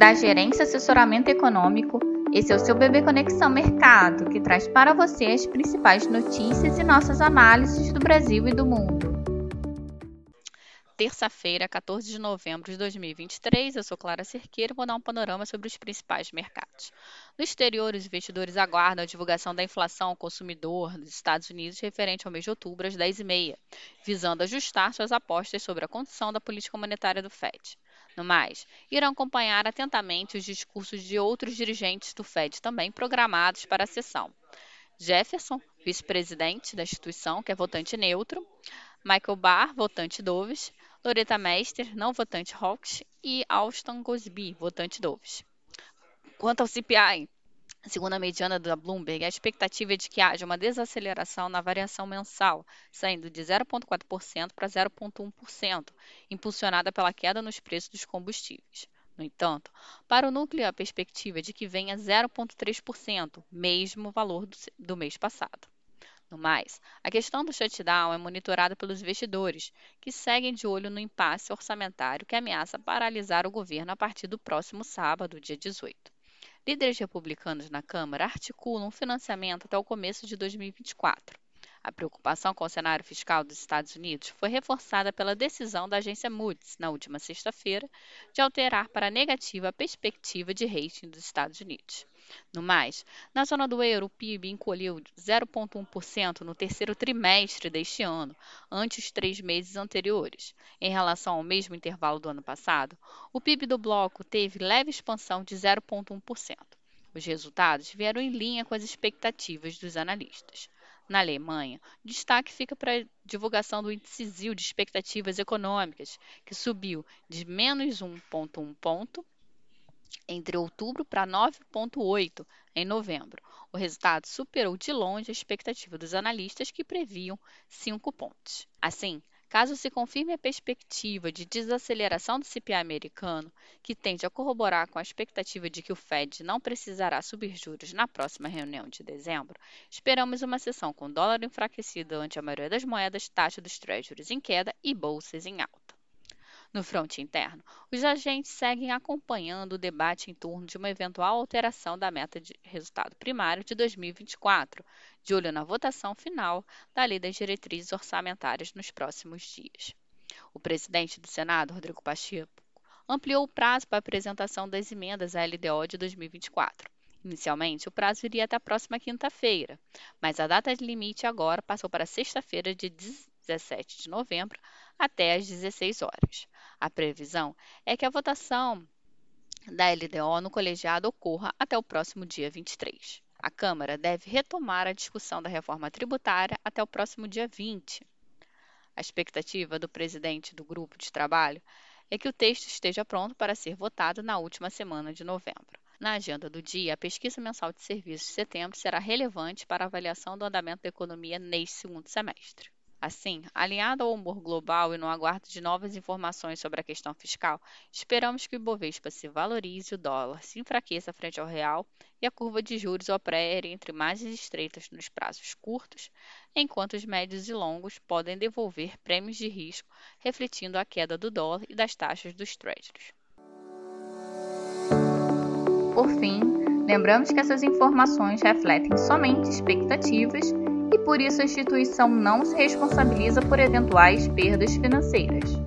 da Gerência Assessoramento Econômico. Esse é o seu Bebê Conexão Mercado, que traz para você as principais notícias e nossas análises do Brasil e do mundo. Terça-feira, 14 de novembro de 2023, eu sou Clara Cerqueira e vou dar um panorama sobre os principais mercados. No exterior, os investidores aguardam a divulgação da inflação ao consumidor dos Estados Unidos referente ao mês de outubro às 10h30, visando ajustar suas apostas sobre a condição da política monetária do FED. No mais, irão acompanhar atentamente os discursos de outros dirigentes do Fed também programados para a sessão. Jefferson, vice-presidente da instituição, que é votante neutro, Michael Barr, votante Doves, Loretta Mester, não votante Hawks, e Alston Gosby, votante Doves. Quanto ao CPI, Segundo a mediana da Bloomberg, a expectativa é de que haja uma desaceleração na variação mensal, saindo de 0,4% para 0,1%, impulsionada pela queda nos preços dos combustíveis. No entanto, para o núcleo, a perspectiva é de que venha 0,3%, mesmo valor do, do mês passado. No mais, a questão do shutdown é monitorada pelos investidores, que seguem de olho no impasse orçamentário que ameaça paralisar o governo a partir do próximo sábado, dia 18. Líderes republicanos na Câmara articulam financiamento até o começo de 2024. A preocupação com o cenário fiscal dos Estados Unidos foi reforçada pela decisão da agência Moody's, na última sexta-feira, de alterar para negativa a perspectiva de rating dos Estados Unidos. No mais, na zona do euro, o PIB encolheu 0,1% no terceiro trimestre deste ano, ante os três meses anteriores. Em relação ao mesmo intervalo do ano passado, o PIB do bloco teve leve expansão de 0,1%. Os resultados vieram em linha com as expectativas dos analistas. Na Alemanha, destaque fica para a divulgação do índice ZIL de expectativas econômicas, que subiu de menos 1,1 ponto entre outubro para 9,8 em novembro. O resultado superou de longe a expectativa dos analistas que previam 5 pontos. Assim, Caso se confirme a perspectiva de desaceleração do CPI americano, que tende a corroborar com a expectativa de que o Fed não precisará subir juros na próxima reunião de dezembro, esperamos uma sessão com dólar enfraquecido ante a maioria das moedas, taxa dos treasuries em queda e bolsas em alta. No fronte interno, os agentes seguem acompanhando o debate em torno de uma eventual alteração da meta de resultado primário de 2024, de olho na votação final da Lei das Diretrizes Orçamentárias nos próximos dias. O presidente do Senado, Rodrigo Pacheco, ampliou o prazo para apresentação das emendas à LDO de 2024. Inicialmente, o prazo iria até a próxima quinta-feira, mas a data limite agora passou para sexta-feira, de 17 de novembro, até às 16 horas. A previsão é que a votação da LDO no colegiado ocorra até o próximo dia 23. A Câmara deve retomar a discussão da reforma tributária até o próximo dia 20. A expectativa do presidente do grupo de trabalho é que o texto esteja pronto para ser votado na última semana de novembro. Na agenda do dia, a pesquisa mensal de serviços de setembro será relevante para a avaliação do andamento da economia neste segundo semestre. Assim, alinhado ao humor global e no aguardo de novas informações sobre a questão fiscal, esperamos que o Ibovespa se valorize, o dólar se enfraqueça frente ao real e a curva de juros opere entre margens estreitas nos prazos curtos, enquanto os médios e longos podem devolver prêmios de risco, refletindo a queda do dólar e das taxas dos treasuries. Por fim, lembramos que essas informações refletem somente expectativas por isso a instituição não se responsabiliza por eventuais perdas financeiras.